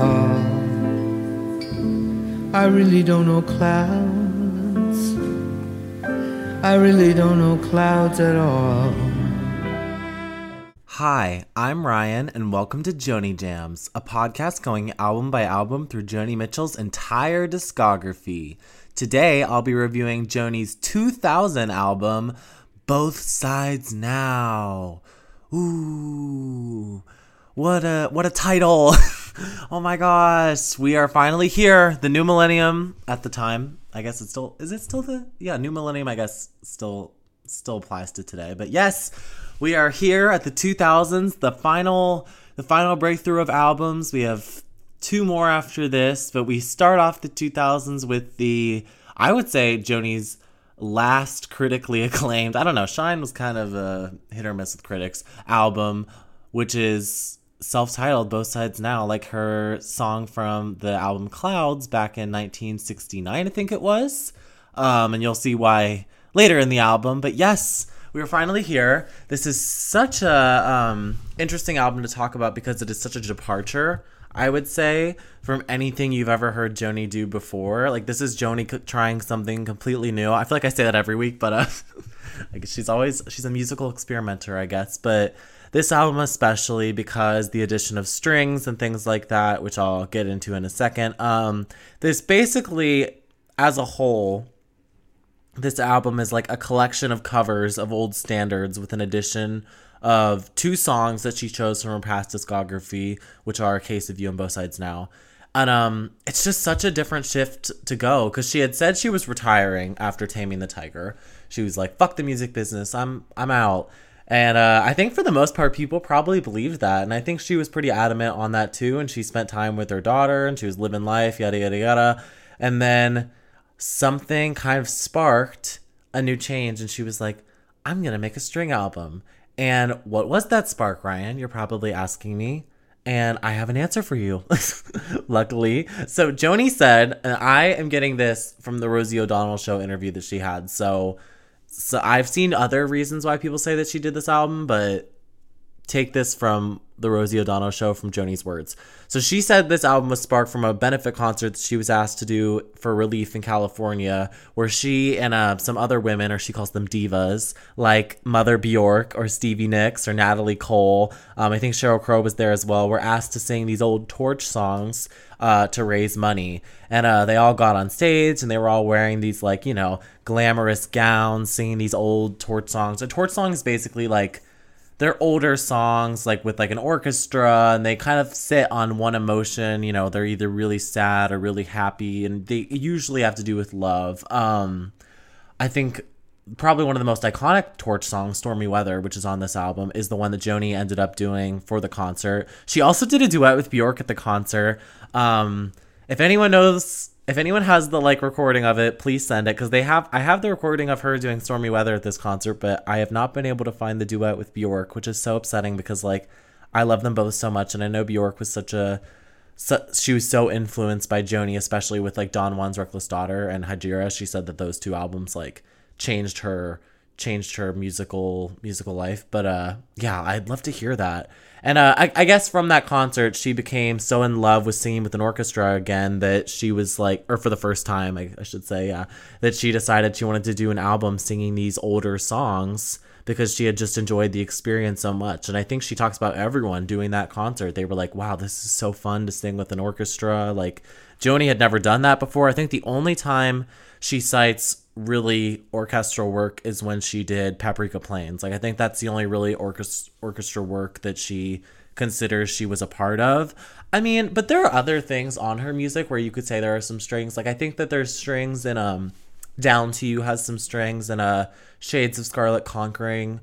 I. I really don't know clouds. I really don't know clouds at all. Hi, I'm Ryan, and welcome to Joni Jams, a podcast going album by album through Joni Mitchell's entire discography. Today, I'll be reviewing Joni's 2000 album, Both Sides Now. Ooh, what a what a title! oh my gosh, we are finally here. The new millennium at the time. I guess it's still is it still the yeah new millennium? I guess still still applies to today. But yes, we are here at the 2000s, the final the final breakthrough of albums. We have two more after this, but we start off the 2000s with the I would say Joni's last critically acclaimed. I don't know, Shine was kind of a hit or miss with critics album, which is self-titled both sides now like her song from the album clouds back in 1969 i think it was. Um, and you'll see why later in the album. But yes we are finally here. This is such a um, interesting album to talk about because it is such a departure i would say from anything you've ever heard joni do before. Like this is joni trying something completely new. I feel like i say that every week but uh, like she's always she's a musical experimenter i guess. But this album especially because the addition of strings and things like that, which I'll get into in a second. Um, this basically, as a whole, this album is like a collection of covers of old standards with an addition of two songs that she chose from her past discography, which are "A Case of You" and "Both Sides Now." And um, it's just such a different shift to go because she had said she was retiring after Taming the Tiger. She was like, "Fuck the music business, I'm I'm out." And uh, I think for the most part, people probably believed that. And I think she was pretty adamant on that too. And she spent time with her daughter and she was living life, yada, yada, yada. And then something kind of sparked a new change. And she was like, I'm going to make a string album. And what was that spark, Ryan? You're probably asking me. And I have an answer for you, luckily. So Joni said, and I am getting this from the Rosie O'Donnell show interview that she had. So so I've seen other reasons why people say that she did this album, but take this from the Rosie O'Donnell show from Joni's words. So she said this album was sparked from a benefit concert that she was asked to do for relief in California, where she and uh, some other women, or she calls them divas, like Mother Bjork or Stevie Nicks or Natalie Cole, um, I think Sheryl Crow was there as well, were asked to sing these old torch songs uh, to raise money. And uh, they all got on stage and they were all wearing these, like, you know, glamorous gowns, singing these old torch songs. A torch song is basically like, they're older songs like with like an orchestra and they kind of sit on one emotion you know they're either really sad or really happy and they usually have to do with love. Um i think probably one of the most iconic torch songs stormy weather which is on this album is the one that joni ended up doing for the concert. She also did a duet with bjork at the concert. Um if anyone knows if anyone has the like recording of it, please send it because they have. I have the recording of her doing "Stormy Weather" at this concert, but I have not been able to find the duet with Bjork, which is so upsetting because like I love them both so much, and I know Bjork was such a so, she was so influenced by Joni, especially with like Don Juan's Reckless Daughter and Hejira. She said that those two albums like changed her changed her musical musical life. But uh, yeah, I'd love to hear that. And uh, I, I guess from that concert, she became so in love with singing with an orchestra again that she was like, or for the first time, I, I should say, yeah, that she decided she wanted to do an album singing these older songs because she had just enjoyed the experience so much. And I think she talks about everyone doing that concert. They were like, wow, this is so fun to sing with an orchestra. Like, Joni had never done that before. I think the only time she cites really orchestral work is when she did Paprika Plains. Like I think that's the only really orchestra orchestra work that she considers she was a part of. I mean, but there are other things on her music where you could say there are some strings. Like I think that there's strings in um Down to You has some strings and uh Shades of Scarlet Conquering.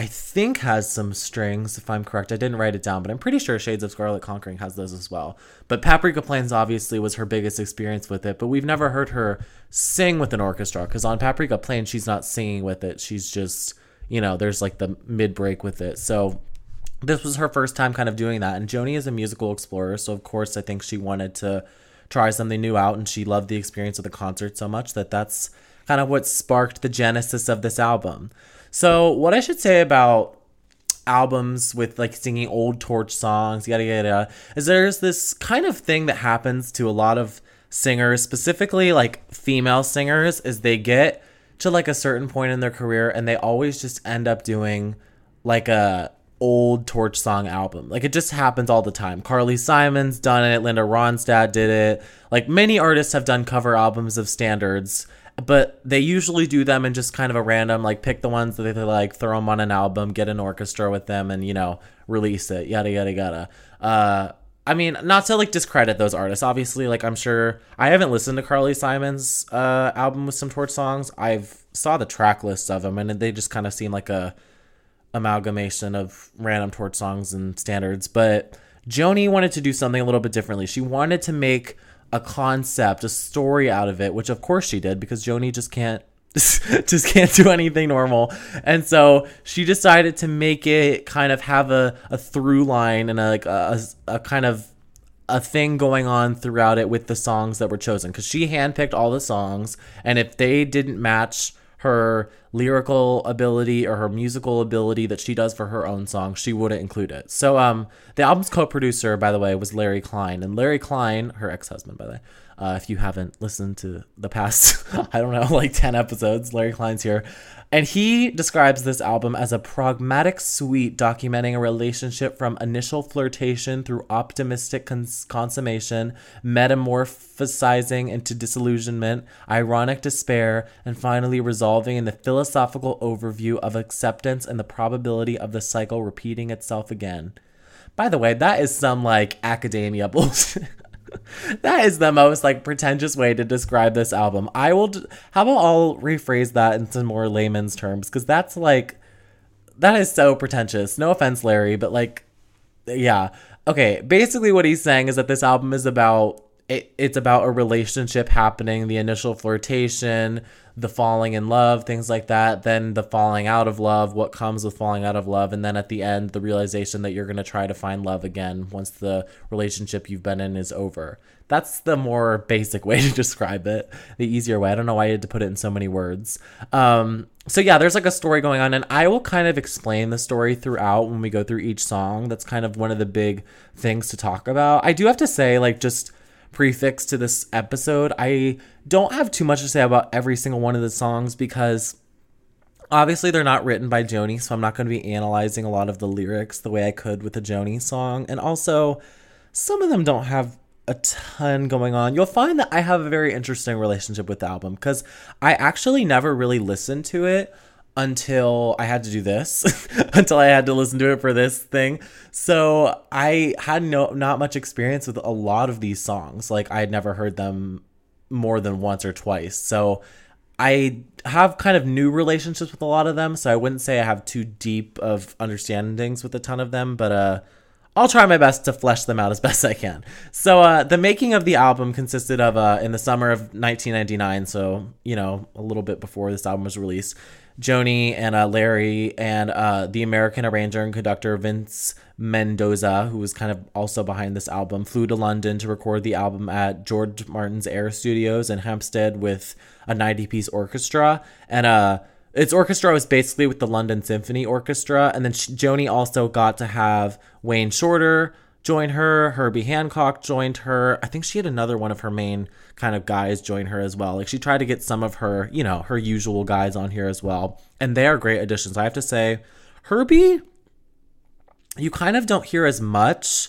I think has some strings, if I'm correct. I didn't write it down, but I'm pretty sure Shades of Scarlet Conquering has those as well. But Paprika Plains obviously was her biggest experience with it, but we've never heard her sing with an orchestra because on Paprika Plains, she's not singing with it. She's just, you know, there's like the mid break with it. So this was her first time kind of doing that. And Joni is a musical explorer. So, of course, I think she wanted to try something new out and she loved the experience of the concert so much that that's kind of what sparked the genesis of this album. So, what I should say about albums with like singing old torch songs, yada yada, is there's this kind of thing that happens to a lot of singers, specifically like female singers, is they get to like a certain point in their career and they always just end up doing like a old torch song album. Like it just happens all the time. Carly Simon's done it, Linda Ronstadt did it. Like many artists have done cover albums of standards but they usually do them in just kind of a random like pick the ones that they like throw them on an album get an orchestra with them and you know release it yada yada yada. Uh i mean not to like discredit those artists obviously like i'm sure i haven't listened to carly simon's uh album with some torch songs. I've saw the track list of them and they just kind of seem like a amalgamation of random torch songs and standards but joni wanted to do something a little bit differently. She wanted to make a concept, a story out of it, which of course she did because Joni just can't just can't do anything normal. And so she decided to make it kind of have a, a through line and a, like a, a kind of a thing going on throughout it with the songs that were chosen because she handpicked all the songs and if they didn't match her lyrical ability or her musical ability that she does for her own song, she wouldn't include it. So um the album's co-producer, by the way, was Larry Klein. And Larry Klein, her ex-husband, by the way, uh, if you haven't listened to the past, I don't know, like 10 episodes, Larry Klein's here. And he describes this album as a pragmatic suite documenting a relationship from initial flirtation through optimistic cons- consummation, metamorphosizing into disillusionment, ironic despair, and finally resolving in the philosophical overview of acceptance and the probability of the cycle repeating itself again. By the way, that is some like academia bullshit. that is the most like pretentious way to describe this album. I will. D- How about I'll rephrase that into more layman's terms because that's like that is so pretentious. No offense, Larry, but like, yeah. Okay, basically what he's saying is that this album is about it, it's about a relationship happening, the initial flirtation, the falling in love, things like that, then the falling out of love, what comes with falling out of love, and then at the end, the realization that you're going to try to find love again once the relationship you've been in is over. That's the more basic way to describe it, the easier way. I don't know why I had to put it in so many words. Um, so, yeah, there's like a story going on, and I will kind of explain the story throughout when we go through each song. That's kind of one of the big things to talk about. I do have to say, like, just prefix to this episode. I don't have too much to say about every single one of the songs because obviously they're not written by Joni, so I'm not going to be analyzing a lot of the lyrics the way I could with a Joni song. And also, some of them don't have a ton going on. You'll find that I have a very interesting relationship with the album because I actually never really listened to it until I had to do this, until I had to listen to it for this thing. So I had no not much experience with a lot of these songs. Like I had never heard them more than once or twice. So I have kind of new relationships with a lot of them. So I wouldn't say I have too deep of understandings with a ton of them, but uh I'll try my best to flesh them out as best I can. So, uh, the making of the album consisted of, uh, in the summer of 1999, so, you know, a little bit before this album was released, Joni and uh, Larry and uh, the American arranger and conductor Vince Mendoza, who was kind of also behind this album, flew to London to record the album at George Martin's Air Studios in Hampstead with a 90 piece orchestra. And uh, its orchestra was basically with the London Symphony Orchestra. And then Joni also got to have Wayne Shorter join her. Herbie Hancock joined her. I think she had another one of her main kind of guys join her as well. Like she tried to get some of her, you know, her usual guys on here as well. And they are great additions. I have to say, Herbie, you kind of don't hear as much,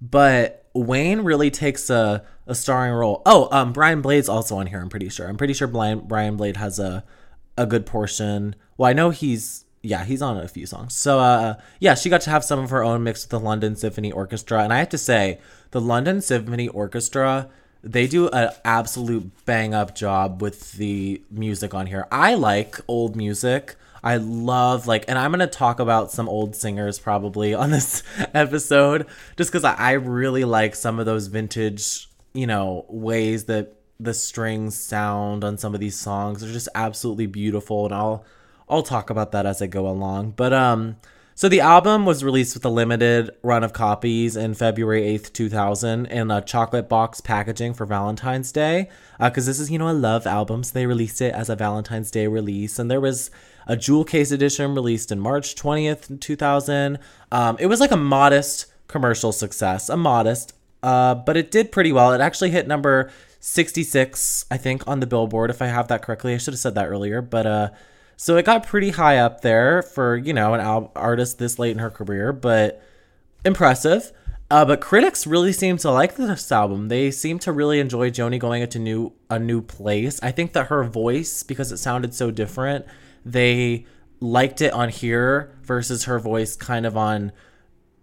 but Wayne really takes a, a starring role. Oh, um, Brian Blade's also on here, I'm pretty sure. I'm pretty sure Brian, Brian Blade has a a good portion. Well, I know he's yeah, he's on a few songs. So uh yeah, she got to have some of her own mixed with the London Symphony Orchestra. And I have to say, the London Symphony Orchestra, they do an absolute bang up job with the music on here. I like old music. I love like, and I'm gonna talk about some old singers probably on this episode, just because I, really like some of those vintage, you know, ways that the strings sound on some of these songs. They're just absolutely beautiful, and I'll I'll talk about that as I go along. But um, so the album was released with a limited run of copies in February 8th, 2000 in a chocolate box packaging for Valentine's Day. Because uh, this is, you know, a love album, so they released it as a Valentine's Day release. And there was a jewel case edition released in March 20th, 2000. Um, it was like a modest commercial success, a modest, uh, but it did pretty well. It actually hit number 66, I think, on the Billboard, if I have that correctly. I should have said that earlier, but uh, so it got pretty high up there for, you know, an al- artist this late in her career, but impressive. Uh, but critics really seem to like this album. They seem to really enjoy Joni going into new a new place. I think that her voice, because it sounded so different, they liked it on here versus her voice kind of on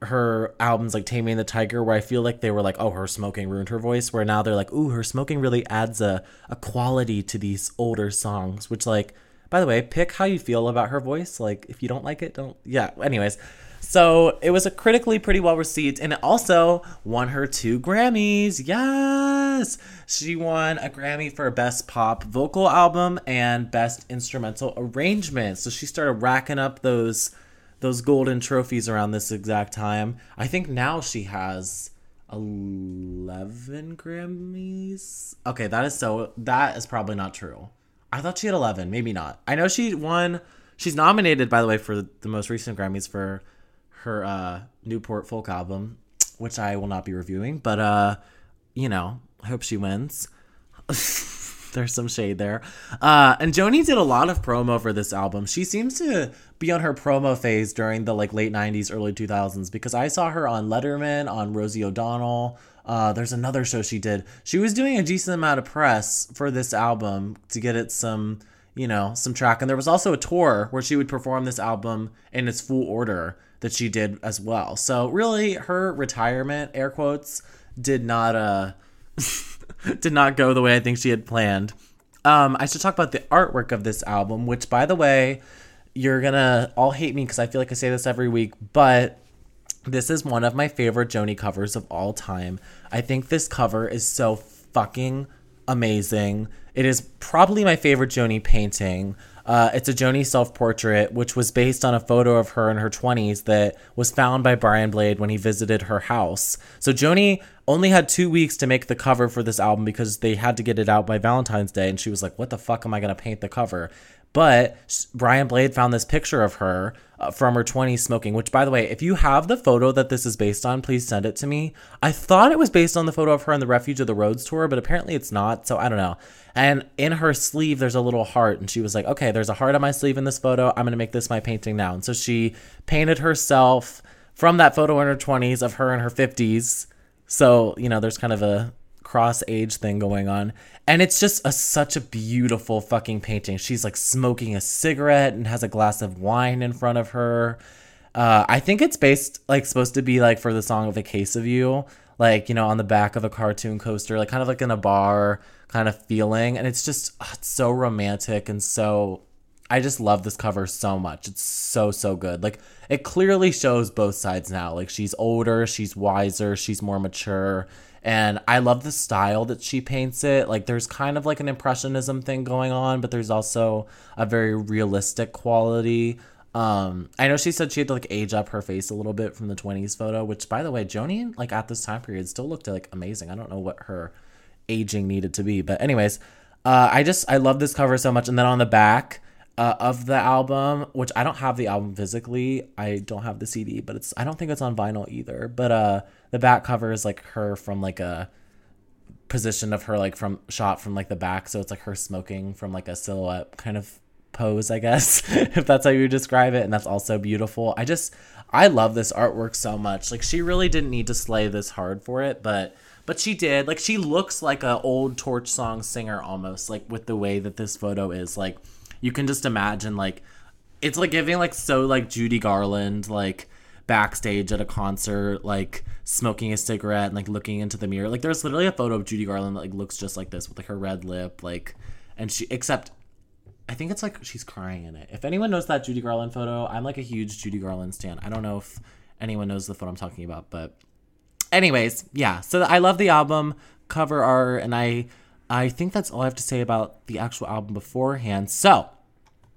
her albums like Taming the Tiger, where I feel like they were like, oh, her smoking ruined her voice. Where now they're like, ooh, her smoking really adds a, a quality to these older songs, which like by the way, pick how you feel about her voice. Like, if you don't like it, don't. Yeah, anyways. So it was a critically pretty well received, and it also won her two Grammys. Yes! She won a Grammy for Best Pop Vocal Album and Best Instrumental Arrangement. So she started racking up those those golden trophies around this exact time. I think now she has 11 Grammys. Okay, that is so that is probably not true. I thought she had 11, maybe not. I know she won. She's nominated, by the way, for the most recent Grammys for her uh, Newport folk album, which I will not be reviewing. But uh, you know, I hope she wins. There's some shade there. Uh, and Joni did a lot of promo for this album. She seems to be on her promo phase during the like late 90s, early 2000s because I saw her on Letterman, on Rosie O'Donnell, uh, there's another show she did. She was doing a decent amount of press for this album to get it some, you know, some track. And there was also a tour where she would perform this album in its full order that she did as well. So really, her retirement, air quotes, did not uh did not go the way I think she had planned. Um, I should talk about the artwork of this album, which by the way, you're gonna all hate me because I feel like I say this every week, but this is one of my favorite Joni covers of all time. I think this cover is so fucking amazing. It is probably my favorite Joni painting. Uh, it's a Joni self portrait, which was based on a photo of her in her 20s that was found by Brian Blade when he visited her house. So Joni only had two weeks to make the cover for this album because they had to get it out by Valentine's Day. And she was like, What the fuck am I going to paint the cover? But Brian Blade found this picture of her uh, from her 20s smoking, which, by the way, if you have the photo that this is based on, please send it to me. I thought it was based on the photo of her on the Refuge of the Roads tour, but apparently it's not. So I don't know. And in her sleeve, there's a little heart. And she was like, okay, there's a heart on my sleeve in this photo. I'm going to make this my painting now. And so she painted herself from that photo in her 20s of her in her 50s. So, you know, there's kind of a cross age thing going on. And it's just a, such a beautiful fucking painting. She's like smoking a cigarette and has a glass of wine in front of her. Uh, I think it's based like supposed to be like for the song of a case of you, like, you know, on the back of a cartoon coaster, like kind of like in a bar kind of feeling. And it's just, oh, it's so romantic and so I just love this cover so much. It's so so good. Like it clearly shows both sides now. Like she's older, she's wiser, she's more mature, and I love the style that she paints it. Like there's kind of like an impressionism thing going on, but there's also a very realistic quality. Um, I know she said she had to like age up her face a little bit from the 20s photo, which by the way, Joni like at this time period still looked like amazing. I don't know what her aging needed to be, but anyways, uh, I just I love this cover so much. And then on the back, uh, of the album, which I don't have the album physically. I don't have the CD, but it's I don't think it's on vinyl either. But uh, the back cover is like her from like a position of her like from shot from like the back, so it's like her smoking from like a silhouette kind of pose, I guess, if that's how you describe it. And that's also beautiful. I just I love this artwork so much. Like she really didn't need to slay this hard for it, but but she did. Like she looks like a old torch song singer almost, like with the way that this photo is. Like you can just imagine like it's like giving like so like Judy Garland like backstage at a concert like smoking a cigarette and like looking into the mirror. Like there's literally a photo of Judy Garland that like looks just like this with like her red lip like and she except I think it's like she's crying in it. If anyone knows that Judy Garland photo, I'm like a huge Judy Garland stan. I don't know if anyone knows the photo I'm talking about, but anyways, yeah. So I love the album cover art, and I I think that's all I have to say about the actual album beforehand. So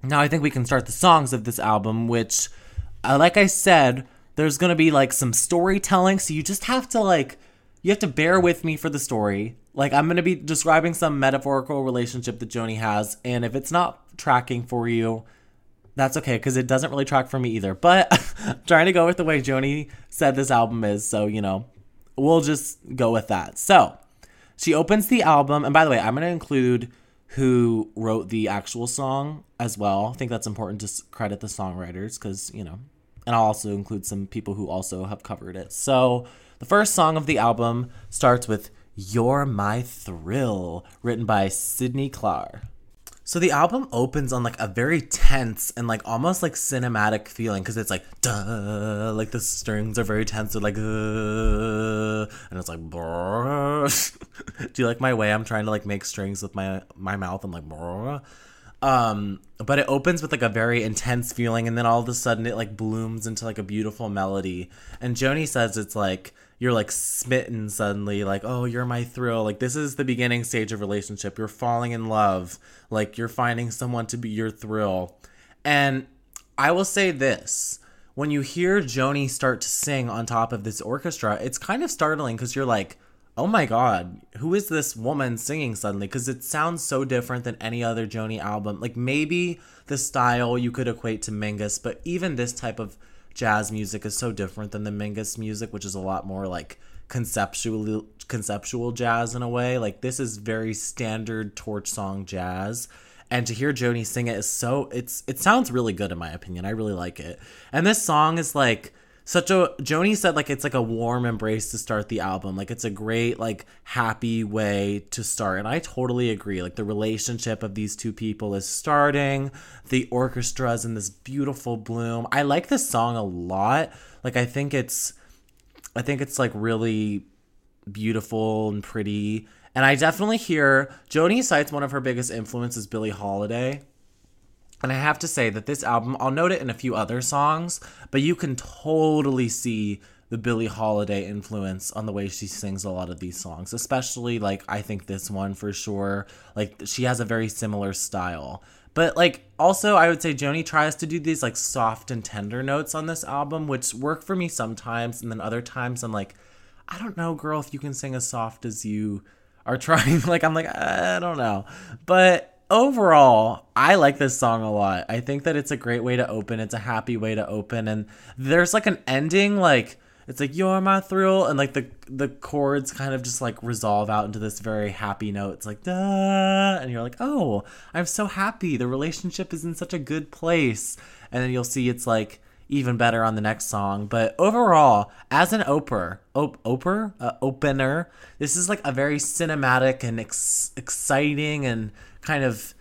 now I think we can start the songs of this album, which, uh, like I said, there's gonna be like some storytelling, so you just have to like you have to bear with me for the story. Like I'm gonna be describing some metaphorical relationship that Joni has, and if it's not tracking for you, that's okay because it doesn't really track for me either. But I'm trying to go with the way Joni said this album is, so you know, we'll just go with that. So she opens the album, and by the way, I'm gonna include who wrote the actual song as well. I think that's important to credit the songwriters because you know, and I'll also include some people who also have covered it. So the first song of the album starts with "You're My Thrill," written by Sidney Clark. So the album opens on like a very tense and like almost like cinematic feeling because it's like duh, like the strings are very tense, like uh, and it's like do you like my way I'm trying to like make strings with my my mouth? I'm like um, but it opens with like a very intense feeling, and then all of a sudden it like blooms into like a beautiful melody. And Joni says it's like you're like smitten suddenly like oh you're my thrill. Like this is the beginning stage of relationship. You're falling in love. Like you're finding someone to be your thrill. And i will say this. When you hear joni start to sing on top of this orchestra it's kind of startling because you're like oh my god who is this woman singing suddenly because it sounds so different than any other joni album like maybe the style you could equate to mingus but even this type of jazz music is so different than the Mingus music, which is a lot more like conceptual conceptual jazz in a way. Like this is very standard torch song jazz. And to hear Joni sing it is so it's it sounds really good in my opinion. I really like it. And this song is like such a Joni said like it's like a warm embrace to start the album. Like it's a great like happy way to start. And I totally agree. Like the relationship of these two people is starting. The orchestra is in this beautiful bloom. I like this song a lot. Like I think it's I think it's like really beautiful and pretty. And I definitely hear Joni cites one of her biggest influences Billie Holiday and I have to say that this album, I'll note it in a few other songs, but you can totally see the Billie Holiday influence on the way she sings a lot of these songs, especially like I think this one for sure. Like she has a very similar style. But like also I would say Joni tries to do these like soft and tender notes on this album, which work for me sometimes, and then other times I'm like, I don't know, girl, if you can sing as soft as you are trying. like I'm like, I don't know. But overall, I like this song a lot. I think that it's a great way to open. It's a happy way to open, and there's like an ending, like it's like you're my thrill, and like the the chords kind of just like resolve out into this very happy note. It's like da, and you're like, oh, I'm so happy. The relationship is in such a good place, and then you'll see it's like even better on the next song. But overall, as an opener, op- oper, uh, opener, this is like a very cinematic and ex- exciting and kind of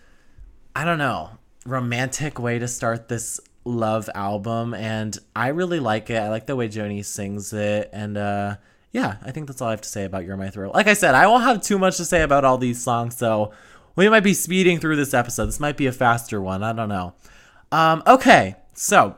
I don't know, romantic way to start this love album and I really like it. I like the way Joni sings it and uh yeah, I think that's all I have to say about You're My Thrill. Like I said, I won't have too much to say about all these songs, so we might be speeding through this episode. This might be a faster one. I don't know. Um, okay, so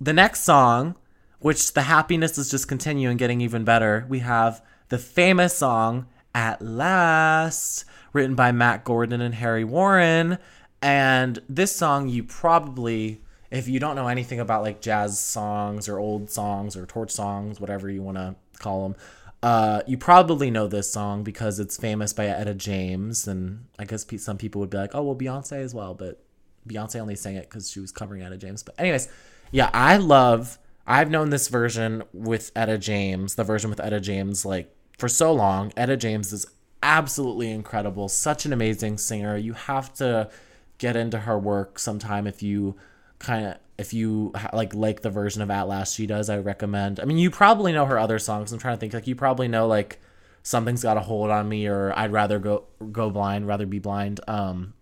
the next song, which the happiness is just continuing getting even better, we have the famous song At Last written by Matt Gordon and Harry Warren. And this song, you probably, if you don't know anything about like jazz songs or old songs or torch songs, whatever you want to call them, uh, you probably know this song because it's famous by Etta James. And I guess some people would be like, oh, well, Beyonce as well. But Beyonce only sang it because she was covering Etta James. But, anyways, yeah, I love, I've known this version with Etta James, the version with Etta James, like for so long. Etta James is absolutely incredible. Such an amazing singer. You have to get into her work sometime if you kind of if you like like the version of At Last she does. I recommend. I mean, you probably know her other songs. I'm trying to think like you probably know like Something's Got a Hold on Me or I'd rather go go blind, rather be blind. Um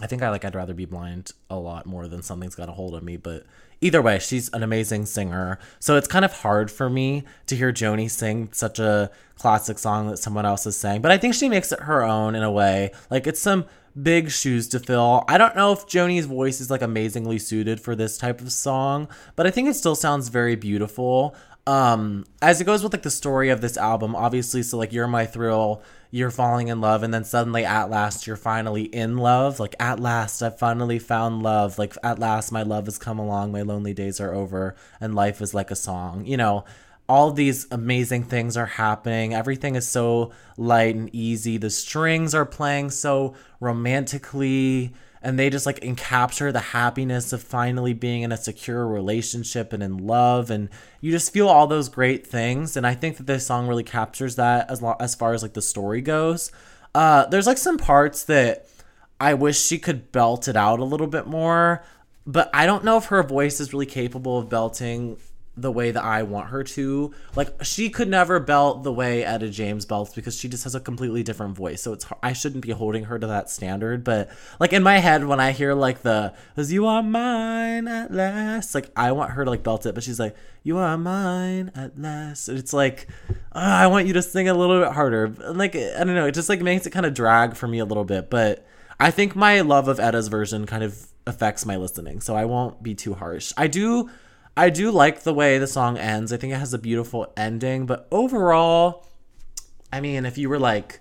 I think I like I'd rather be blind a lot more than something's got a hold of me, but either way, she's an amazing singer. So it's kind of hard for me to hear Joni sing such a classic song that someone else is saying, but I think she makes it her own in a way. Like it's some big shoes to fill. I don't know if Joni's voice is like amazingly suited for this type of song, but I think it still sounds very beautiful. Um, as it goes with like the story of this album, obviously, so like You're My Thrill you're falling in love and then suddenly at last you're finally in love. Like at last i've finally found love. Like at last my love has come along my lonely days are over and life is like a song. You know all these amazing things are happening. Everything is so light and easy. The strings are playing so romantically and they just like encapture the happiness of finally being in a secure relationship and in love and you just feel all those great things and i think that this song really captures that as lo- as far as like the story goes. Uh there's like some parts that i wish she could belt it out a little bit more but i don't know if her voice is really capable of belting the way that I want her to. Like she could never belt the way Etta James belts because she just has a completely different voice. So it's I shouldn't be holding her to that standard. But like in my head when I hear like the "Cause you are mine at last," like I want her to like belt it, but she's like "You are mine at last." And it's like oh, I want you to sing a little bit harder. Like I don't know, it just like makes it kind of drag for me a little bit. But I think my love of Etta's version kind of affects my listening, so I won't be too harsh. I do I do like the way the song ends. I think it has a beautiful ending, but overall, I mean, if you were like,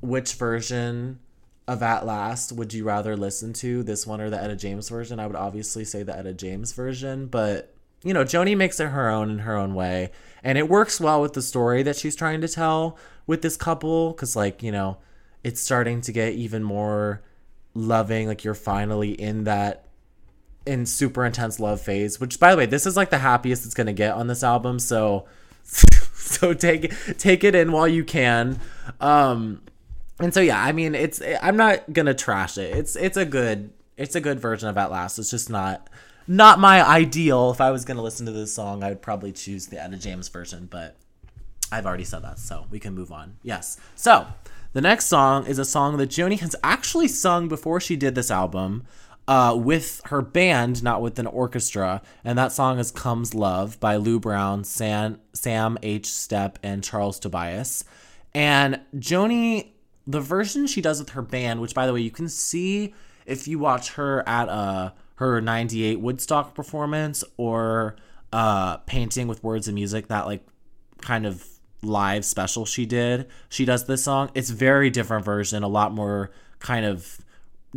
which version of At Last would you rather listen to, this one or the Etta James version? I would obviously say the Etta James version, but you know, Joni makes it her own in her own way, and it works well with the story that she's trying to tell with this couple, because like you know, it's starting to get even more loving. Like you're finally in that in super intense love phase which by the way this is like the happiest it's gonna get on this album so so take take it in while you can. Um and so yeah i mean it's i'm not gonna trash it. It's it's a good it's a good version of at last it's just not not my ideal. If i was gonna listen to this song i would probably choose the etta james version but i've already said that so we can move on. Yes. So the next song is a song that joni has actually sung before she did this album uh, with her band, not with an orchestra. And that song is Comes Love by Lew Brown, Sam, Sam H. Stept, and Charles Tobias. And Joni, the version she does with her band, which by the way, you can see if you watch her at uh, her 98 Woodstock performance or uh, Painting with Words and Music, that like kind of live special she did. She does this song. It's very different version, a lot more kind of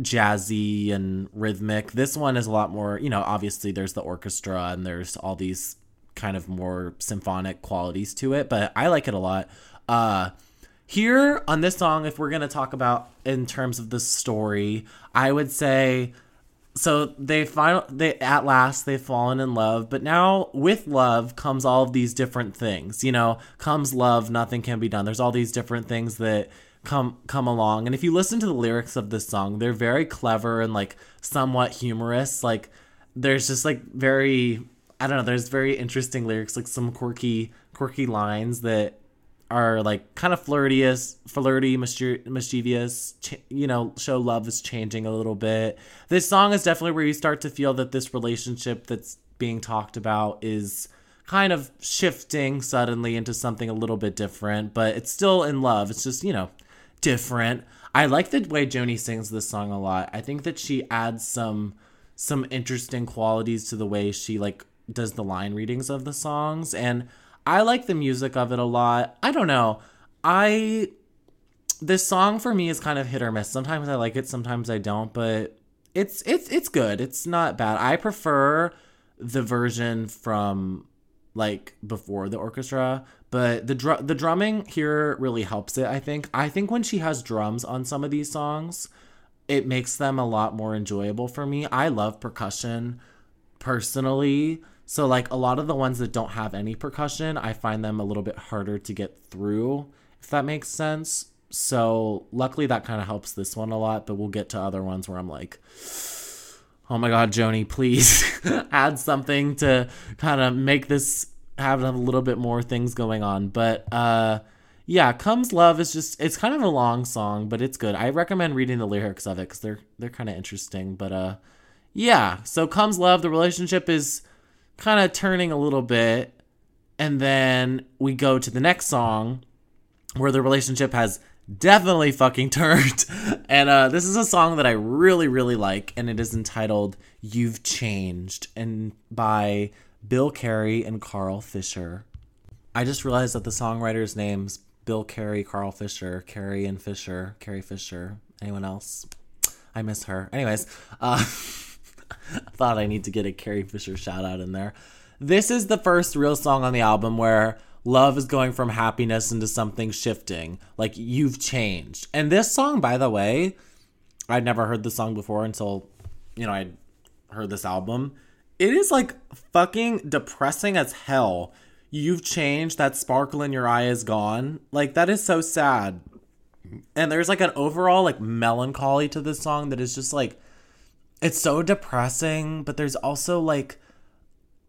jazzy and rhythmic. This one is a lot more, you know, obviously there's the orchestra and there's all these kind of more symphonic qualities to it, but I like it a lot. Uh here on this song if we're to talk about in terms of the story, I would say so they final they at last they've fallen in love but now with love comes all of these different things you know comes love nothing can be done there's all these different things that come come along. And if you listen to the lyrics of this song, they're very clever and like somewhat humorous. Like there's just like very I don't know, there's very interesting lyrics, like some quirky quirky lines that are like kind of flirtious, flirty, mischievous, ch- you know, show love is changing a little bit. This song is definitely where you start to feel that this relationship that's being talked about is kind of shifting suddenly into something a little bit different, but it's still in love. It's just, you know, different. I like the way Joni sings this song a lot. I think that she adds some some interesting qualities to the way she like does the line readings of the songs and I like the music of it a lot. I don't know. I this song for me is kind of hit or miss. Sometimes I like it, sometimes I don't, but it's it's it's good. It's not bad. I prefer the version from like before the orchestra but the dr- the drumming here really helps it i think. I think when she has drums on some of these songs it makes them a lot more enjoyable for me. I love percussion personally so like a lot of the ones that don't have any percussion i find them a little bit harder to get through if that makes sense. So luckily that kind of helps this one a lot but we'll get to other ones where i'm like oh my god joni please add something to kind of make this have a little bit more things going on. But uh, yeah, comes love is just it's kind of a long song, but it's good. I recommend reading the lyrics of it because they're they're kind of interesting. But uh, yeah. So comes love. The relationship is kind of turning a little bit, and then we go to the next song where the relationship has definitely fucking turned. and uh, this is a song that I really, really like, and it is entitled You've Changed, and by Bill Carey and Carl Fischer. I just realized that the songwriter's name's Bill Carey, Carl Fischer, Carey and Fisher, Carrie Fisher. Anyone else? I miss her. Anyways, uh, thought I need to get a Carrie Fisher shout out in there. This is the first real song on the album where love is going from happiness into something shifting. Like you've changed. And this song, by the way, I'd never heard the song before until, you know, I heard this album. It is like fucking depressing as hell. You've changed. That sparkle in your eye is gone. Like that is so sad. And there's like an overall like melancholy to this song that is just like it's so depressing, but there's also like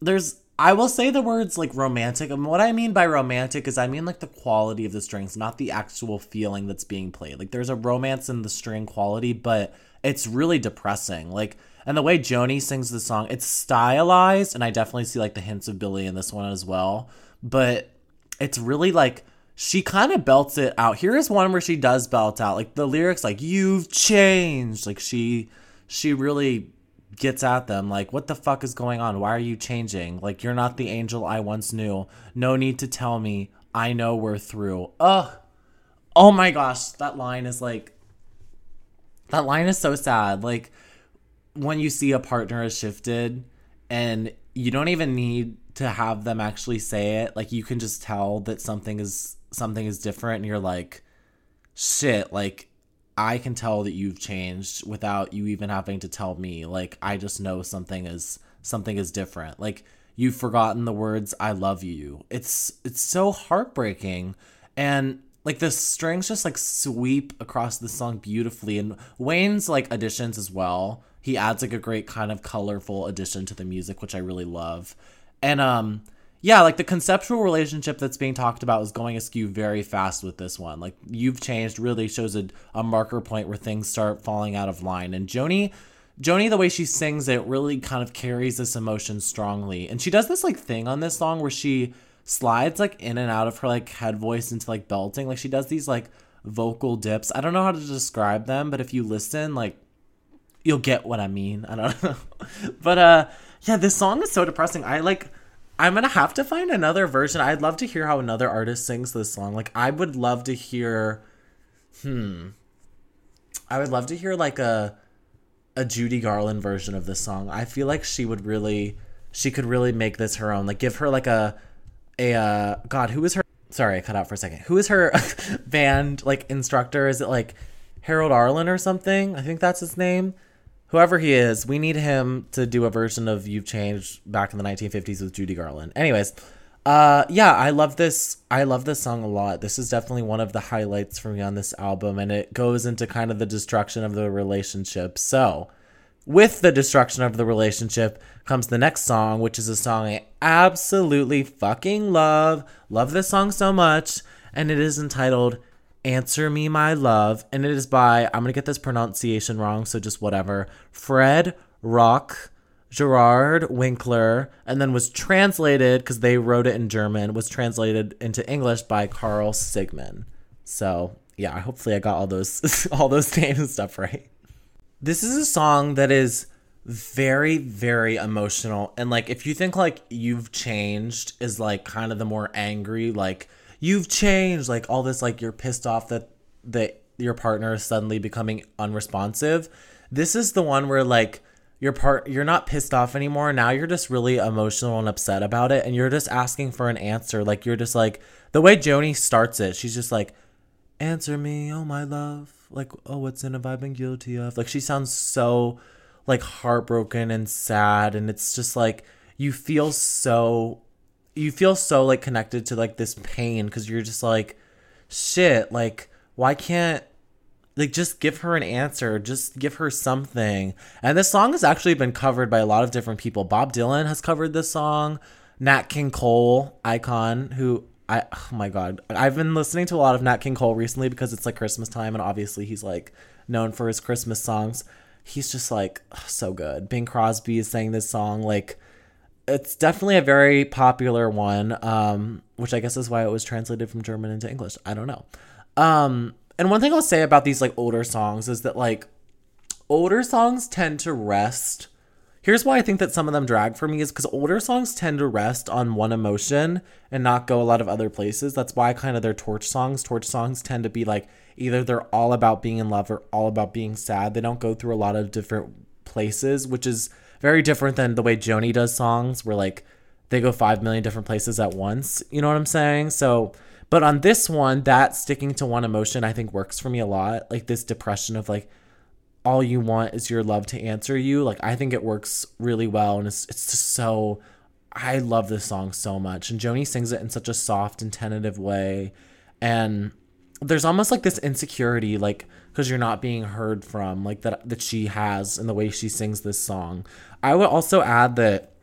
there's I will say the words like romantic. And what I mean by romantic is I mean like the quality of the strings, not the actual feeling that's being played. Like there's a romance in the string quality, but it's really depressing. Like and the way Joni sings the song, it's stylized, and I definitely see like the hints of Billie in this one as well. But it's really like she kind of belts it out. Here is one where she does belt out like the lyrics, like "You've changed." Like she she really gets at them like what the fuck is going on? Why are you changing? Like you're not the angel i once knew. No need to tell me. I know we're through. Ugh. Oh my gosh that line is like that line is so sad. Like when you see a partner has shifted and you don't even need to have them actually say it like you can just tell that something is something is different and you're like shit like I can tell that you've changed without you even having to tell me. Like I just know something is something is different. Like you've forgotten the words I love you. It's it's so heartbreaking and like the strings just like sweep across the song beautifully and Wayne's like additions as well. He adds like a great kind of colorful addition to the music which I really love. And um yeah, like the conceptual relationship that's being talked about is going askew very fast with this one. Like you've changed really shows a, a marker point where things start falling out of line. And Joni, Joni, the way she sings it really kind of carries this emotion strongly. And she does this like thing on this song where she slides like in and out of her like head voice into like belting. Like she does these like vocal dips. I don't know how to describe them, but if you listen, like you'll get what I mean. I don't know. but uh yeah, this song is so depressing. I like I'm gonna have to find another version. I'd love to hear how another artist sings this song. Like I would love to hear hmm. I would love to hear like a a Judy Garland version of this song. I feel like she would really she could really make this her own. Like give her like a a uh god, who is her sorry, I cut out for a second. Who is her band like instructor? Is it like Harold Arlen or something? I think that's his name whoever he is, we need him to do a version of You've Changed back in the 1950s with Judy Garland. Anyways, uh yeah, I love this I love this song a lot. This is definitely one of the highlights for me on this album and it goes into kind of the destruction of the relationship. So, with the destruction of the relationship comes the next song, which is a song I absolutely fucking love. Love this song so much and it is entitled Answer Me My Love, and it is by, I'm gonna get this pronunciation wrong, so just whatever, Fred Rock Gerard Winkler, and then was translated, because they wrote it in German, was translated into English by Carl Sigman. So yeah, hopefully I got all those all those names and stuff right. This is a song that is very very emotional and like if you think like you've changed is like kind of the more angry like you've changed like all this like you're pissed off that that your partner is suddenly becoming unresponsive. This is the one where like your part you're not pissed off anymore. Now you're just really emotional and upset about it and you're just asking for an answer. Like you're just like the way joni starts it she's just like answer me oh my love. Like oh what sin have i been guilty of? Like she sounds so like heartbroken and sad and it's just like you feel so you feel so like connected to like this pain because you're just like shit like why can't like just give her an answer just give her something and this song has actually been covered by a lot of different people bob dylan has covered this song nat king cole icon who I oh my god, I've been listening to a lot of Nat King Cole recently because it's like Christmas time, and obviously he's like known for his Christmas songs. He's just like so good. Bing Crosby is saying this song like it's definitely a very popular one, um, which I guess is why it was translated from German into English. I don't know. Um, and one thing I'll say about these like older songs is that like older songs tend to rest. Here's why I think that some of them drag for me is because older songs tend to rest on one emotion and not go a lot of other places. That's why kind of their torch songs, torch songs tend to be like either they're all about being in love or all about being sad. They don't go through a lot of different places, which is very different than the way Joni does songs, where like they go five million different places at once. You know what I'm saying? So, but on this one, that sticking to one emotion, I think works for me a lot. Like this depression of like, all you want is your love to answer you. Like I think it works really well, and it's it's just so. I love this song so much, and Joni sings it in such a soft and tentative way, and there's almost like this insecurity, like because you're not being heard from, like that that she has in the way she sings this song. I would also add that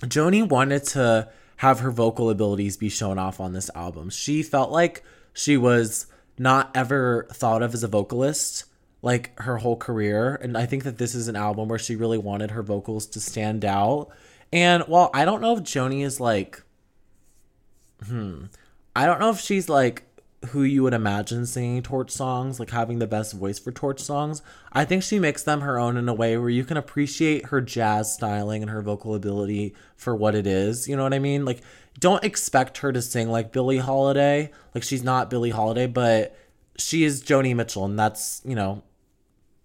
Joni wanted to have her vocal abilities be shown off on this album. She felt like she was not ever thought of as a vocalist like her whole career and I think that this is an album where she really wanted her vocals to stand out. And while I don't know if Joni is like hmm, I don't know if she's like who you would imagine singing torch songs, like having the best voice for torch songs. I think she makes them her own in a way where you can appreciate her jazz styling and her vocal ability for what it is. You know what I mean? Like, don't expect her to sing like Billie Holiday. Like, she's not Billie Holiday, but she is Joni Mitchell, and that's, you know,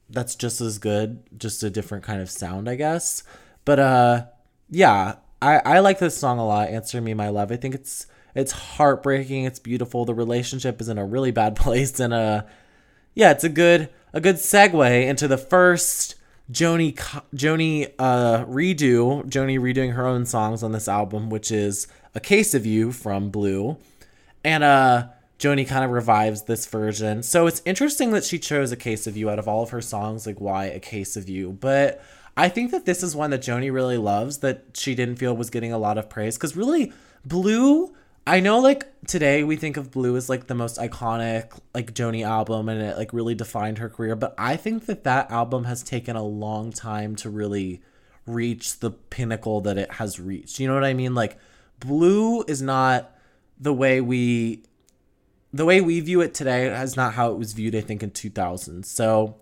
that's just as good, just a different kind of sound, I guess. But, uh, yeah, I, I like this song a lot, Answer Me My Love. I think it's it's heartbreaking. It's beautiful. The relationship is in a really bad place, and uh, yeah, it's a good a good segue into the first Joni Joni uh, redo. Joni redoing her own songs on this album, which is "A Case of You" from Blue, and uh. Joni kind of revives this version. So it's interesting that she chose A Case of You out of all of her songs. Like, why A Case of You? But I think that this is one that Joni really loves that she didn't feel was getting a lot of praise. Because really, Blue I know like today we think of Blue as like the most iconic like Joni album and it like really defined her career, but I think that that album has taken a long time to really reach the pinnacle that it has reached. You know what I mean? Like Blue is not the way we the way we view it today is not how it was viewed I think in 2000. So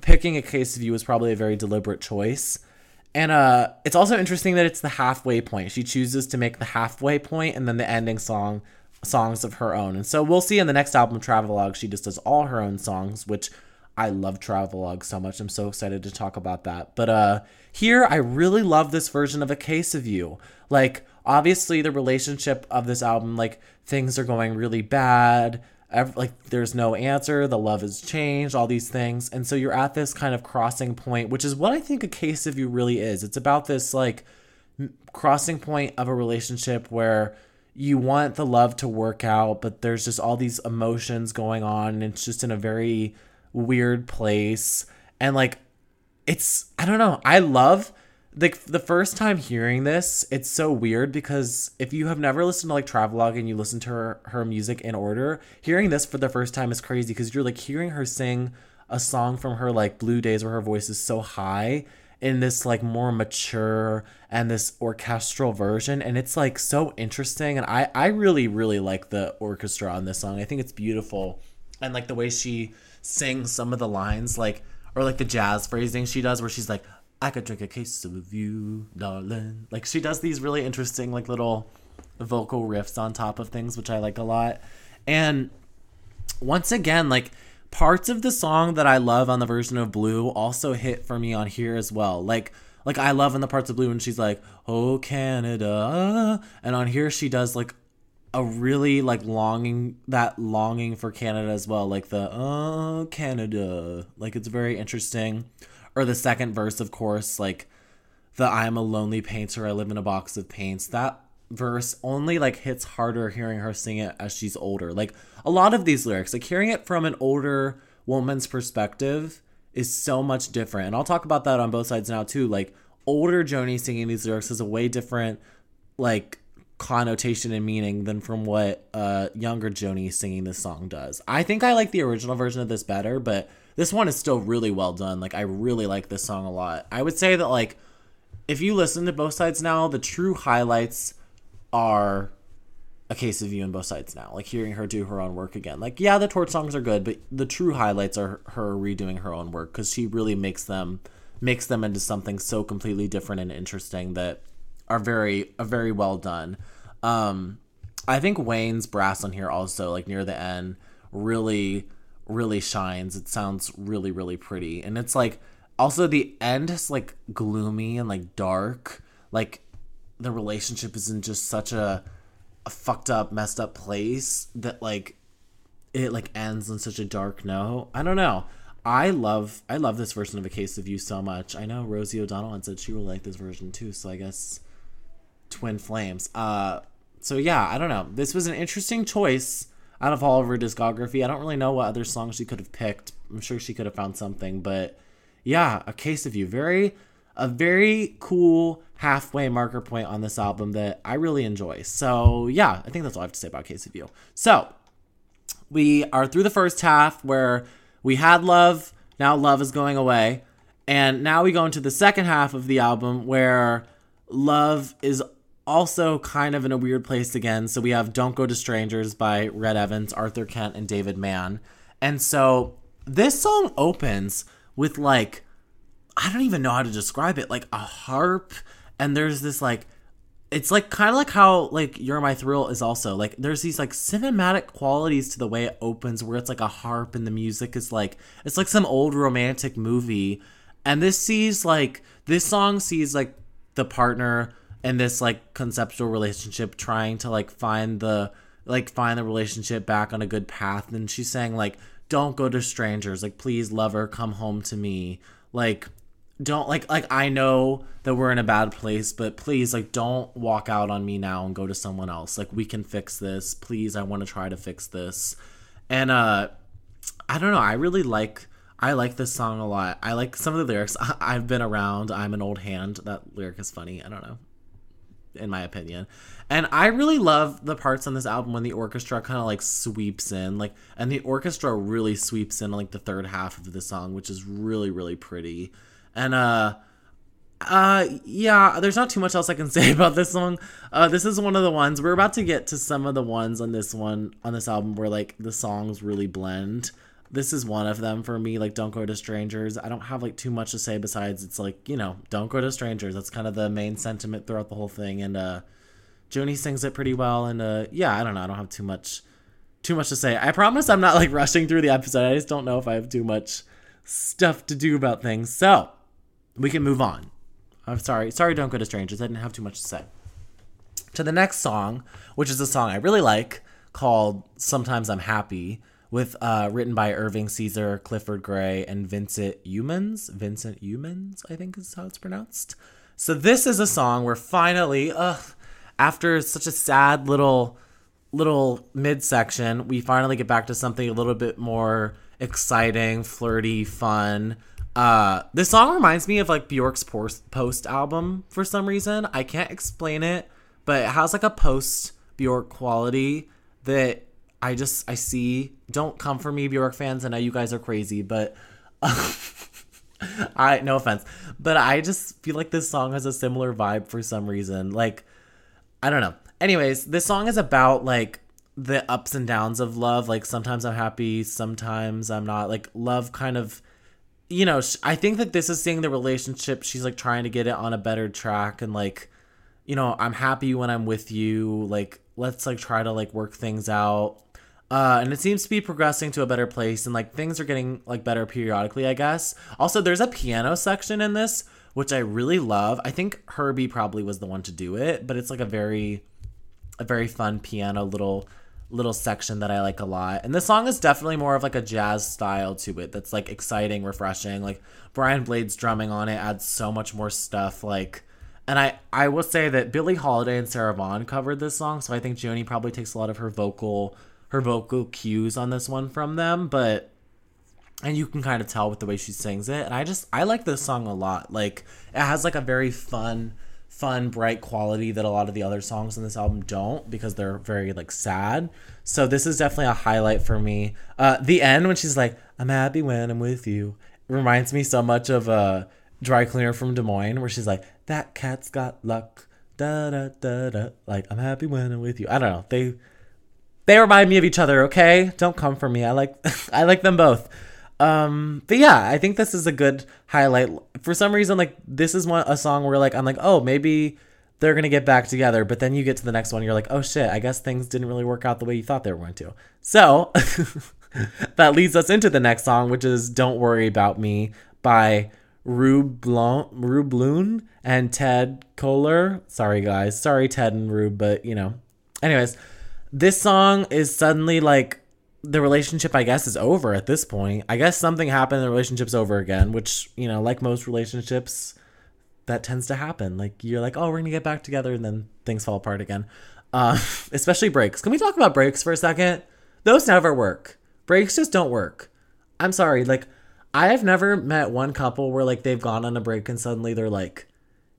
picking a case of you was probably a very deliberate choice. And uh, it's also interesting that it's the halfway point. She chooses to make the halfway point and then the ending song songs of her own. And so we'll see in the next album, Travelogue, she just does all her own songs, which I love Travelogue so much. I'm so excited to talk about that. But uh, here, I really love this version of A Case of You. Like, obviously, the relationship of this album, like, things are going really bad like there's no answer the love has changed all these things. And so you're at this kind of crossing point which is what i think a case of you really is. It's about this like crossing point of a relationship where you want the love to work out but there's just all these emotions going on and it's just in a very weird place. And like it's i don't know i love the the first time hearing this, it's so weird because if you have never listened to like Travelogue and you listen to her, her music in order, hearing this for the first time is crazy because you're like hearing her sing a song from her like Blue Days where her voice is so high in this like more mature and this orchestral version and it's like so interesting and I I really really like the orchestra on this song. I think it's beautiful and like the way she sings some of the lines like or like the jazz phrasing she does where she's like I could drink a case of you, darling. Like she does these really interesting like little vocal riffs on top of things, which I like a lot. And once again, like parts of the song that I love on the version of Blue also hit for me on here as well. Like like I love in the parts of Blue when she's like, "Oh Canada," and on here she does like a really like longing that longing for Canada as well, like the "Oh Canada." Like it's very interesting or the second verse, of course, like the I'm a lonely painter, I live in a box of paints. That verse only like hits harder hearing her sing it as she's older. Like a lot of these lyrics, like hearing it from an older woman's perspective is so much different. And I'll talk about that on both sides now too. Like older Joni singing these lyrics is a way different like connotation and meaning than from what uh younger Joni singing this song does. I think I like the original version of this better, but this one is still really well done. Like I really like this song a lot. I would say that like if you listen to both sides now, the true highlights are a case of you and both sides now. Like hearing her do her own work again. Like yeah, the torch songs are good, but the true highlights are her redoing her own work because she really makes them makes them into something so completely different and interesting that are very are very well done. Um, I think Wayne's brass on here also like near the end really really shines. It sounds really really pretty, and it's like also the end is like gloomy and like dark. Like the relationship is in just such a, a fucked up, messed up place that like it like ends on such a dark note. I don't know. I love I love this version of A Case of You so much. I know Rosie O'Donnell had said she would like this version too, so I guess twin flames. Uh so yeah, I don't know. This was an interesting choice out of all of her discography. I don't really know what other songs she could have picked. I'm sure she could have found something, but yeah, A Case of You. Very a very cool halfway marker point on this album that I really enjoy. So yeah, I think that's all I have to say about Case of You. So we are through the first half where we had love, now love is going away. And now we go into the second half of the album where love is also kind of in a weird place again. So we have Don't Go to Strangers by Redd Evans, Arthur Kent, and David Mann. And so this song opens with like, I don't even know how to describe it, like a harp. And there's this like it's like kind of like how like you're my thrill is also like there's these like cinematic qualities to the way it opens where it's like a harp and the music is like it's like some old romantic movie and this sees like this song sees like the partner and this like conceptual relationship trying to like find the like find the relationship back on a good path and she's saying like don't go to strangers like please lover come home to me like don't like like I know that we're in a bad place, but please like don't walk out on me now and go to someone else. Like we can fix this. Please, I want to try to fix this. And uh I don't know, I really like I like this song a lot. I like some of the lyrics. I've been around. I'm an old hand. That lyric is funny. I don't know. In my opinion. And I really love the parts on this album when the orchestra kind of like sweeps in. Like and the orchestra really sweeps in like the third half of the song, which is really really pretty. And uh uh yeah, there's not too much else I can say about this song. Uh this is one of the ones we're about to get to some of the ones on this one on this album where like the songs really blend. This is one of them for me, like Don't Go to Strangers. I don't have like too much to say besides it's like, you know, don't go to strangers. That's kind of the main sentiment throughout the whole thing and uh Joni sings it pretty well and uh yeah, I don't know, I don't have too much too much to say. I promise I'm not like rushing through the episode. I just don't know if I have too much stuff to do about things. So, we can move on. I'm sorry. Sorry, don't go to strangers. I didn't have too much to say. To the next song, which is a song I really like called Sometimes I'm Happy, with uh, written by Irving Caesar, Clifford Grey, and Vincent Youmans. Vincent Youmans, I think is how it's pronounced. So this is a song where finally, after such a sad little little midsection, we finally get back to something a little bit more exciting, flirty, fun. Uh, this song reminds me of like Bjork's post album for some reason. I can't explain it, but it has like a post Bjork quality that I just I see. Don't come for me, Bjork fans. I know you guys are crazy, but I no offense, but I just feel like this song has a similar vibe for some reason. Like I don't know. Anyways, this song is about like the ups and downs of love. Like sometimes I'm happy, sometimes I'm not. Like love kind of you know, I think that this is seeing the relationship. She's like trying to get it on a better track and like, you know, I'm happy when I'm with you. Like, let's like try to like work things out. Uh, and it seems to be progressing to a better place and like things are getting like better periodically, I guess. Also, there's a piano section in this, which I really love. I think Herbie probably was the one to do it, but it's like a very, a very fun piano little little section that I like a lot. And the song is definitely more of like a jazz style to it that's like exciting, refreshing. Like Brian Blade's drumming on it adds so much more stuff like and I I will say that Billie Holiday and Sarah Vaughan covered this song, so I think Joni probably takes a lot of her vocal her vocal cues on this one from them, but and you can kind of tell with the way she sings it. And I just I like this song a lot. Like it has like a very fun fun, bright quality that a lot of the other songs on this album don't because they're very like sad. So this is definitely a highlight for me. Uh, the end when she's like, "I'm happy when I'm with you," reminds me so much of a uh, dry cleaner from Des Moines where she's like, "That cat's got luck." Da da da da. Like, I'm happy when I'm with you. I don't know. They they remind me of each other. Okay, don't come for me. I like I like them both. Um, but yeah, I think this is a good highlight. For some reason, like this is one a song where like I'm like, oh, maybe they're gonna get back together. But then you get to the next one, you're like, oh shit, I guess things didn't really work out the way you thought they were going to. So that leads us into the next song, which is "Don't Worry About Me" by Rube Bloom and Ted Koehler. Sorry guys, sorry Ted and Rube, but you know. Anyways, this song is suddenly like the relationship I guess is over at this point. I guess something happened the relationship's over again, which, you know, like most relationships that tends to happen. Like you're like, "Oh, we're to get back together," and then things fall apart again. Uh, especially breaks. Can we talk about breaks for a second? Those never work. Breaks just don't work. I'm sorry. Like I have never met one couple where like they've gone on a break and suddenly they're like,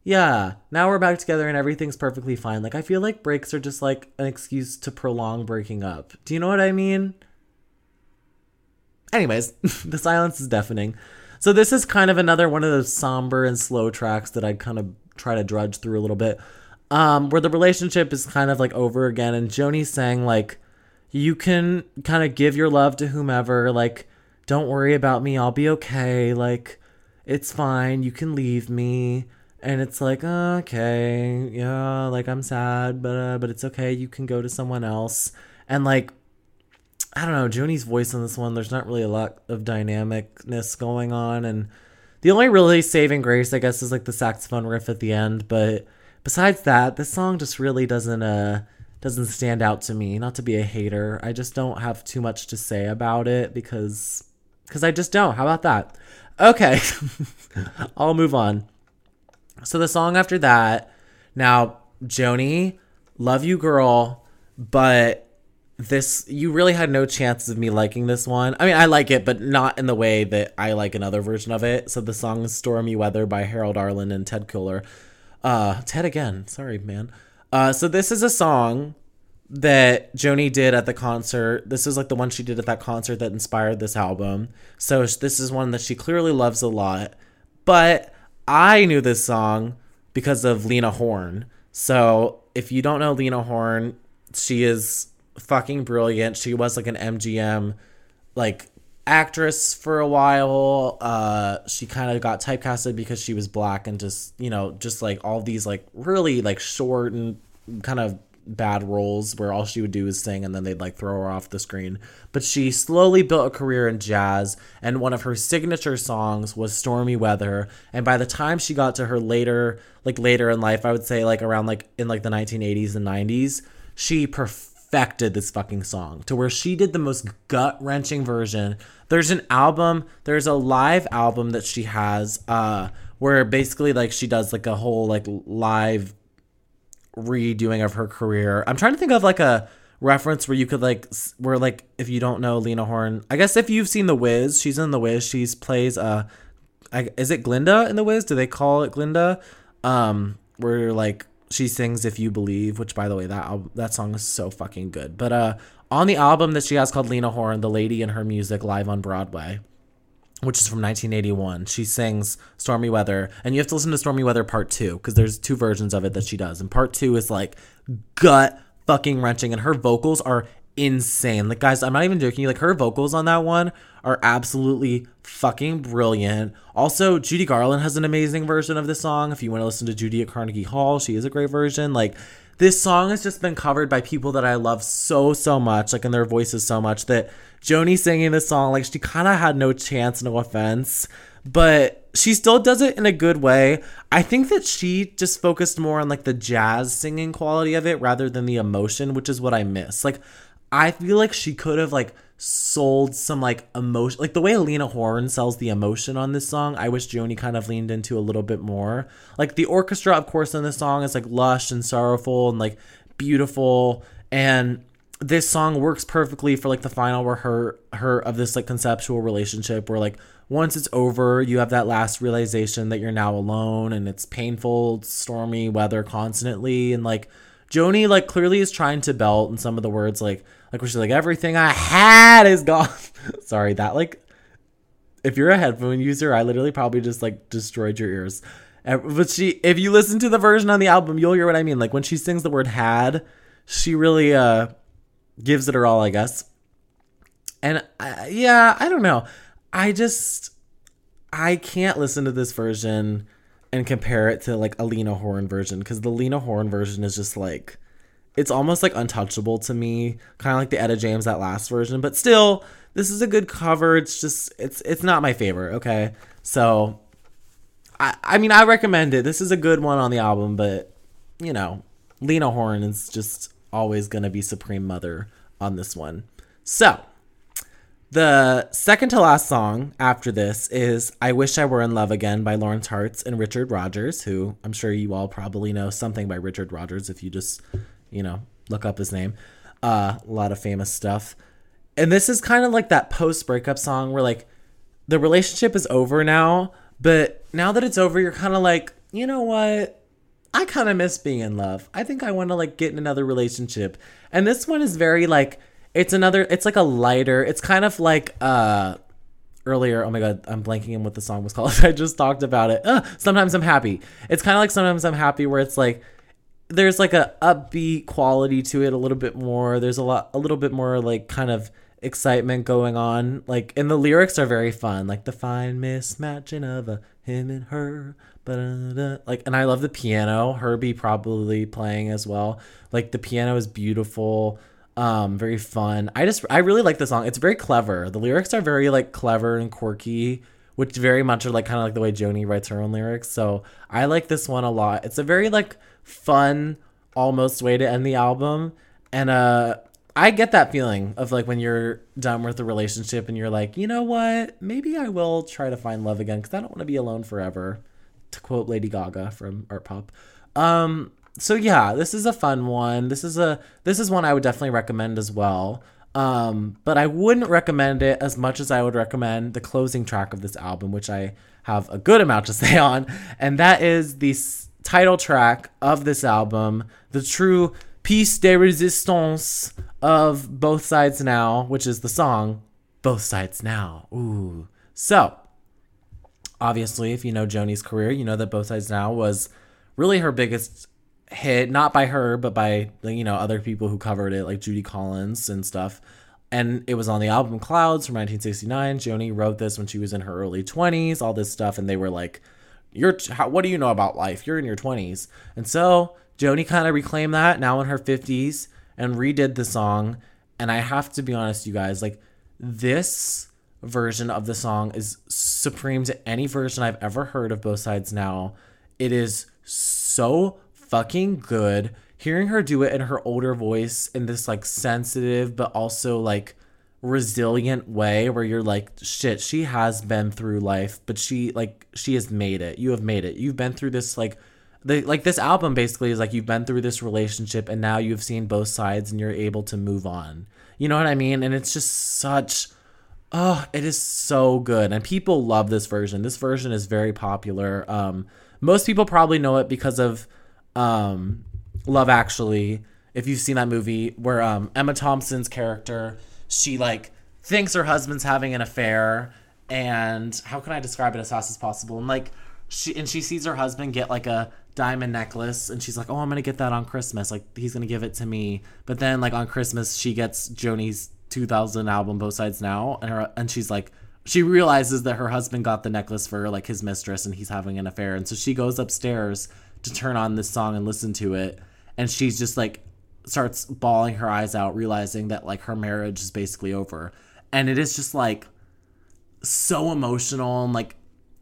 "Yeah, now we're back together and everything's perfectly fine." Like I feel like breaks are just like an excuse to prolong breaking up. Do you know what I mean? Anyways, the silence is deafening. So this is kind of another one of those somber and slow tracks that I kind of try to drudge through a little bit. Um, where the relationship is kind of like over again, and Joni's saying like, you can kind of give your love to whomever, like, don't worry about me, I'll be okay, like, it's fine, you can leave me. And it's like, okay, yeah, like I'm sad, but uh, but it's okay, you can go to someone else. And like I don't know, Joni's voice on this one, there's not really a lot of dynamicness going on. And the only really saving grace, I guess, is like the saxophone riff at the end. But besides that, this song just really doesn't uh doesn't stand out to me. Not to be a hater. I just don't have too much to say about it because because I just don't. How about that? Okay. I'll move on. So the song after that, now Joni, love you girl, but this you really had no chances of me liking this one. I mean, I like it, but not in the way that I like another version of it. So the song is "Stormy Weather" by Harold Arlen and Ted Koehler. Uh, Ted again. Sorry, man. Uh, so this is a song that Joni did at the concert. This is like the one she did at that concert that inspired this album. So this is one that she clearly loves a lot. But I knew this song because of Lena Horne. So if you don't know Lena Horne, she is fucking brilliant. She was like an MGM like actress for a while. Uh she kind of got typecasted because she was black and just, you know, just like all these like really like short and kind of bad roles where all she would do is sing and then they'd like throw her off the screen. But she slowly built a career in jazz and one of her signature songs was Stormy Weather. And by the time she got to her later like later in life, I would say like around like in like the 1980s and 90s, she perfected this fucking song to where she did the most gut wrenching version. There's an album, there's a live album that she has, uh, where basically like she does like a whole like live redoing of her career. I'm trying to think of like a reference where you could like where like if you don't know Lena Horne, I guess if you've seen The Wiz, she's in The Wiz. She's plays uh, I, is it Glinda in The Wiz? Do they call it Glinda? Um, where like she sings "If You Believe," which, by the way, that that song is so fucking good. But uh, on the album that she has called Lena Horne, "The Lady and Her Music" live on Broadway, which is from 1981, she sings "Stormy Weather," and you have to listen to "Stormy Weather" Part Two because there's two versions of it that she does, and Part Two is like gut fucking wrenching, and her vocals are insane. Like, guys, I'm not even joking. Like, her vocals on that one are absolutely fucking brilliant. Also, Judy Garland has an amazing version of this song. If you want to listen to Judy at Carnegie Hall, she is a great version. Like, this song has just been covered by people that I love so, so much, like, in their voices so much that Joni singing this song, like, she kind of had no chance, no offense, but she still does it in a good way. I think that she just focused more on, like, the jazz singing quality of it rather than the emotion, which is what I miss. Like, I feel like she could have like sold some like emotion like the way Lena Horne sells the emotion on this song, I wish Joni kind of leaned into a little bit more. Like the orchestra, of course, in this song is like lush and sorrowful and like beautiful. And this song works perfectly for like the final where her her of this like conceptual relationship where like once it's over you have that last realization that you're now alone and it's painful stormy weather constantly. And like joni like clearly is trying to belt in some of the words like like where she's like everything i had is gone. Sorry that like if you're a headphone user i literally probably just like destroyed your ears. But she if you listen to the version on the album you'll hear what i mean. Like when she sings the word had she really uh gives it her all, I guess. And yeah, I don't know. I just I can't listen to this version and compare it to like a Lena Horne version because the Lena Horne version is just like it's almost like untouchable to me, kind of like the Etta James that last version. But still, this is a good cover. It's just it's it's not my favorite. Okay, so I I mean I recommend it. This is a good one on the album, but you know Lena Horne is just always going to be Supreme Mother on this one. So, the second to last song after this is I Wish I Were in Love Again by Lawrence Hartz and Richard Rodgers, who I'm sure you all probably know something by Richard Rodgers if you just, you know, look up his name. Uh, a lot of famous stuff. And this is kind of like that post breakup song where, like, the relationship is over now, but now that it's over, you're kind of like, you know what? I kind of miss being in love. I think I want to like get in another relationship. And this one is very like it's another it's like a lighter. It's kind of like uh earlier, oh my god, I'm blanking on what the song was called. I just talked about it. Sometimes I'm happy. It's kind of like sometimes I'm happy where it's like there's like a upbeat quality to it a little bit more. There's a lot a little bit more like kind of excitement going on. Like and the lyrics are very fun. Like the fine mismatching of a him and her like and I love the piano. Herbie probably playing as well. Like the piano is beautiful, um, very fun. I just I really like the song. It's very clever. The lyrics are very like clever and quirky, which very much are like kind of like the way Joni writes her own lyrics. So I like this one a lot. It's a very like fun, almost way to end the album. And uh I get that feeling of like when you're done with the relationship and you're like, you know what? Maybe I will try to find love again because I don't want to be alone forever to quote Lady Gaga from Art Pop. Um, so yeah, this is a fun one. This is a this is one I would definitely recommend as well. Um, but I wouldn't recommend it as much as I would recommend the closing track of this album, which I have a good amount to say on, and that is the s- title track of this album, the true piece de resistance of Both Sides Now, which is the song Both Sides Now. Ooh. So, obviously, if you know Joni's career, you know that Both Sides Now was really her biggest hit, not by her, but by you know other people who covered it, like Judy Collins and stuff. And it was on the album Clouds from 1969. Joni wrote this when she was in her early 20s, all this stuff, and they were like, "You're how, what do you know about life? You're in your 20s." And so Joni kind of reclaimed that now in her 50s and redid the song. And I have to be honest, you guys, like this version of the song is supreme to any version I've ever heard of both sides now. It is so fucking good. Hearing her do it in her older voice in this like sensitive but also like resilient way where you're like shit she has been through life but she like she has made it you have made it you've been through this like the like this album basically is like you've been through this relationship and now you've seen both sides and you're able to move on you know what i mean and it's just such Oh, it is so good. And people love this version. This version is very popular. Um, most people probably know it because of um, Love Actually. If you've seen that movie where um, Emma Thompson's character, she like thinks her husband's having an affair and how can I describe it as fast as possible? And like she and she sees her husband get like a diamond necklace and she's like, "Oh, I'm going to get that on Christmas. Like he's going to give it to me." But then like on Christmas, she gets Joni's 2000 album both sides now and her and she's like she realizes that her husband got the necklace for like his mistress and he's having an affair and so she goes upstairs to turn on this song and listen to it and she's just like starts bawling her eyes out realizing that like her marriage is basically over and it is just like so emotional and like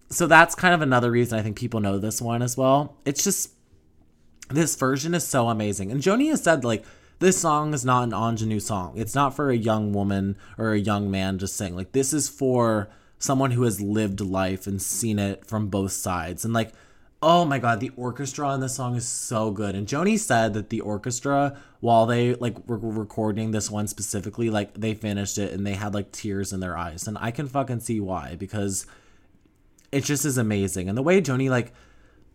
so that's kind of another reason I think people know this one as well. It's just this version is so amazing. And Joni has said like this song is not an ingenue song. It's not for a young woman or a young man just saying like this is for someone who has lived life and seen it from both sides. And like Oh my god, the orchestra in this song is so good. And Joni said that the orchestra, while they like were recording this one specifically, like they finished it and they had like tears in their eyes. And I can fucking see why because it just is amazing. And the way Joni like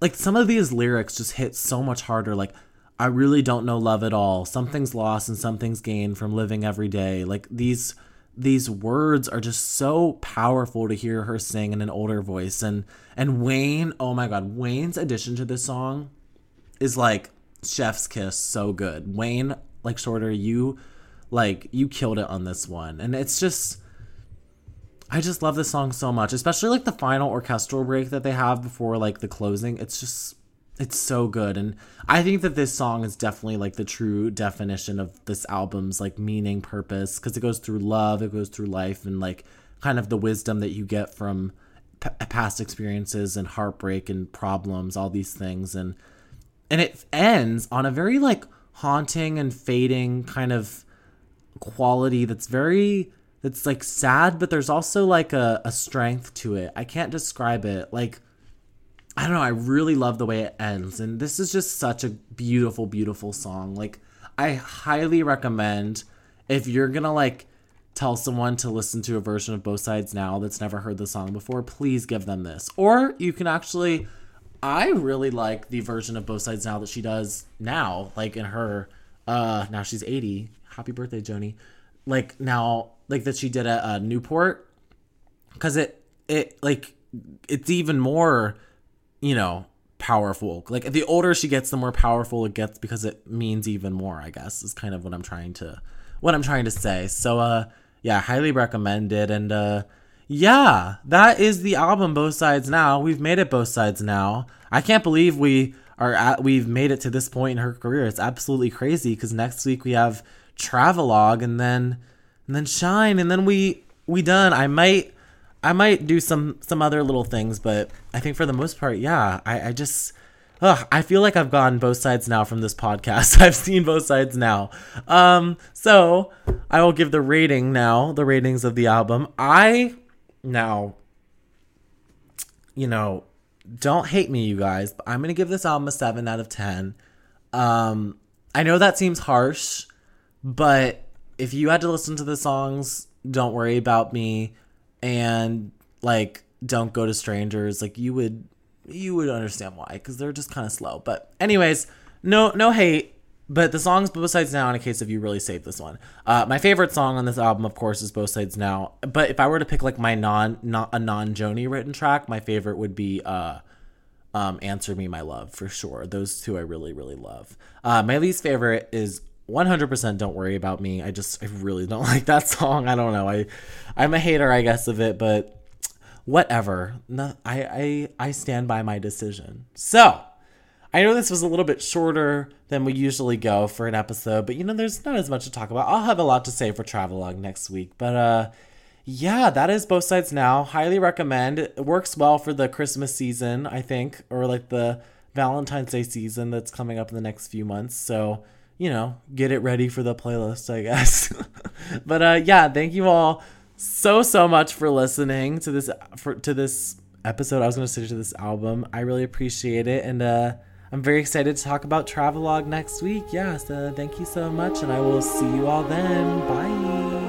like some of these lyrics just hit so much harder. Like I really don't know love at all. Something's lost and something's gained from living every day. Like these these words are just so powerful to hear her sing in an older voice and and Wayne oh my god Wayne's addition to this song is like chef's kiss so good Wayne like Shorter you like you killed it on this one and it's just I just love this song so much especially like the final orchestral break that they have before like the closing it's just it's so good and i think that this song is definitely like the true definition of this album's like meaning purpose because it goes through love it goes through life and like kind of the wisdom that you get from p- past experiences and heartbreak and problems all these things and and it ends on a very like haunting and fading kind of quality that's very that's like sad but there's also like a, a strength to it. I can't describe it. Like I don't know, I really love the way it ends. And this is just such a beautiful, beautiful song. Like, I highly recommend if you're gonna like tell someone to listen to a version of both sides now that's never heard the song before, please give them this. Or you can actually I really like the version of both sides now that she does now, like in her uh now she's 80. Happy birthday, Joni. Like now like that she did at uh, Newport cuz it it like it's even more you know, powerful. Like the older she gets, the more powerful it gets because it means even more, I guess, is kind of what I'm trying to what I'm trying to say. So uh yeah, highly recommend it and uh yeah, that is the album Both Sides Now. We've made it both sides now. I can't believe we are at we've made it to this point in her career. It's absolutely crazy cuz next week we have Travelogue and then and then Shine and then we we done. I might I might do some some other little things, but I think for the most part, yeah, I, I just ugh, I feel like I've gone both sides now from this podcast. I've seen both sides now. Um, so I will give the rating now, the ratings of the album. I now, you know, don't hate me, you guys, but I'm gonna give this album a seven out of ten. Um, I know that seems harsh, but if you had to listen to the songs, don't worry about me and like don't go to strangers like you would you would understand why because they're just kind of slow. But anyways no no hate but the songs both sides now in a case of you really saved this one. Uh, my favorite song on this album of course is both sides now but if i were to pick like my non not a non joni written track my favorite would be uh um answer me my love for sure. Those two i really really love. Uh my least favorite is 100% don't worry about me. I just I really don't like that song. I don't know. I I'm a hater I guess of it, but whatever. No, I I I stand by my decision. So, I know this was a little bit shorter than we usually go for an episode, but you know there's not as much to talk about. I'll have a lot to say for Travelogue next week, but uh yeah, that is both sides now. Highly recommend. It works well for the Christmas season, I think, or like the Valentine's Day season that's coming up in the next few months. So, you know, get it ready for the playlist, I guess. but uh, yeah, thank you all so so much for listening to this for to this episode. I was going to say to this album. I really appreciate it, and uh, I'm very excited to talk about Travelogue next week. Yeah, so thank you so much, and I will see you all then. Bye.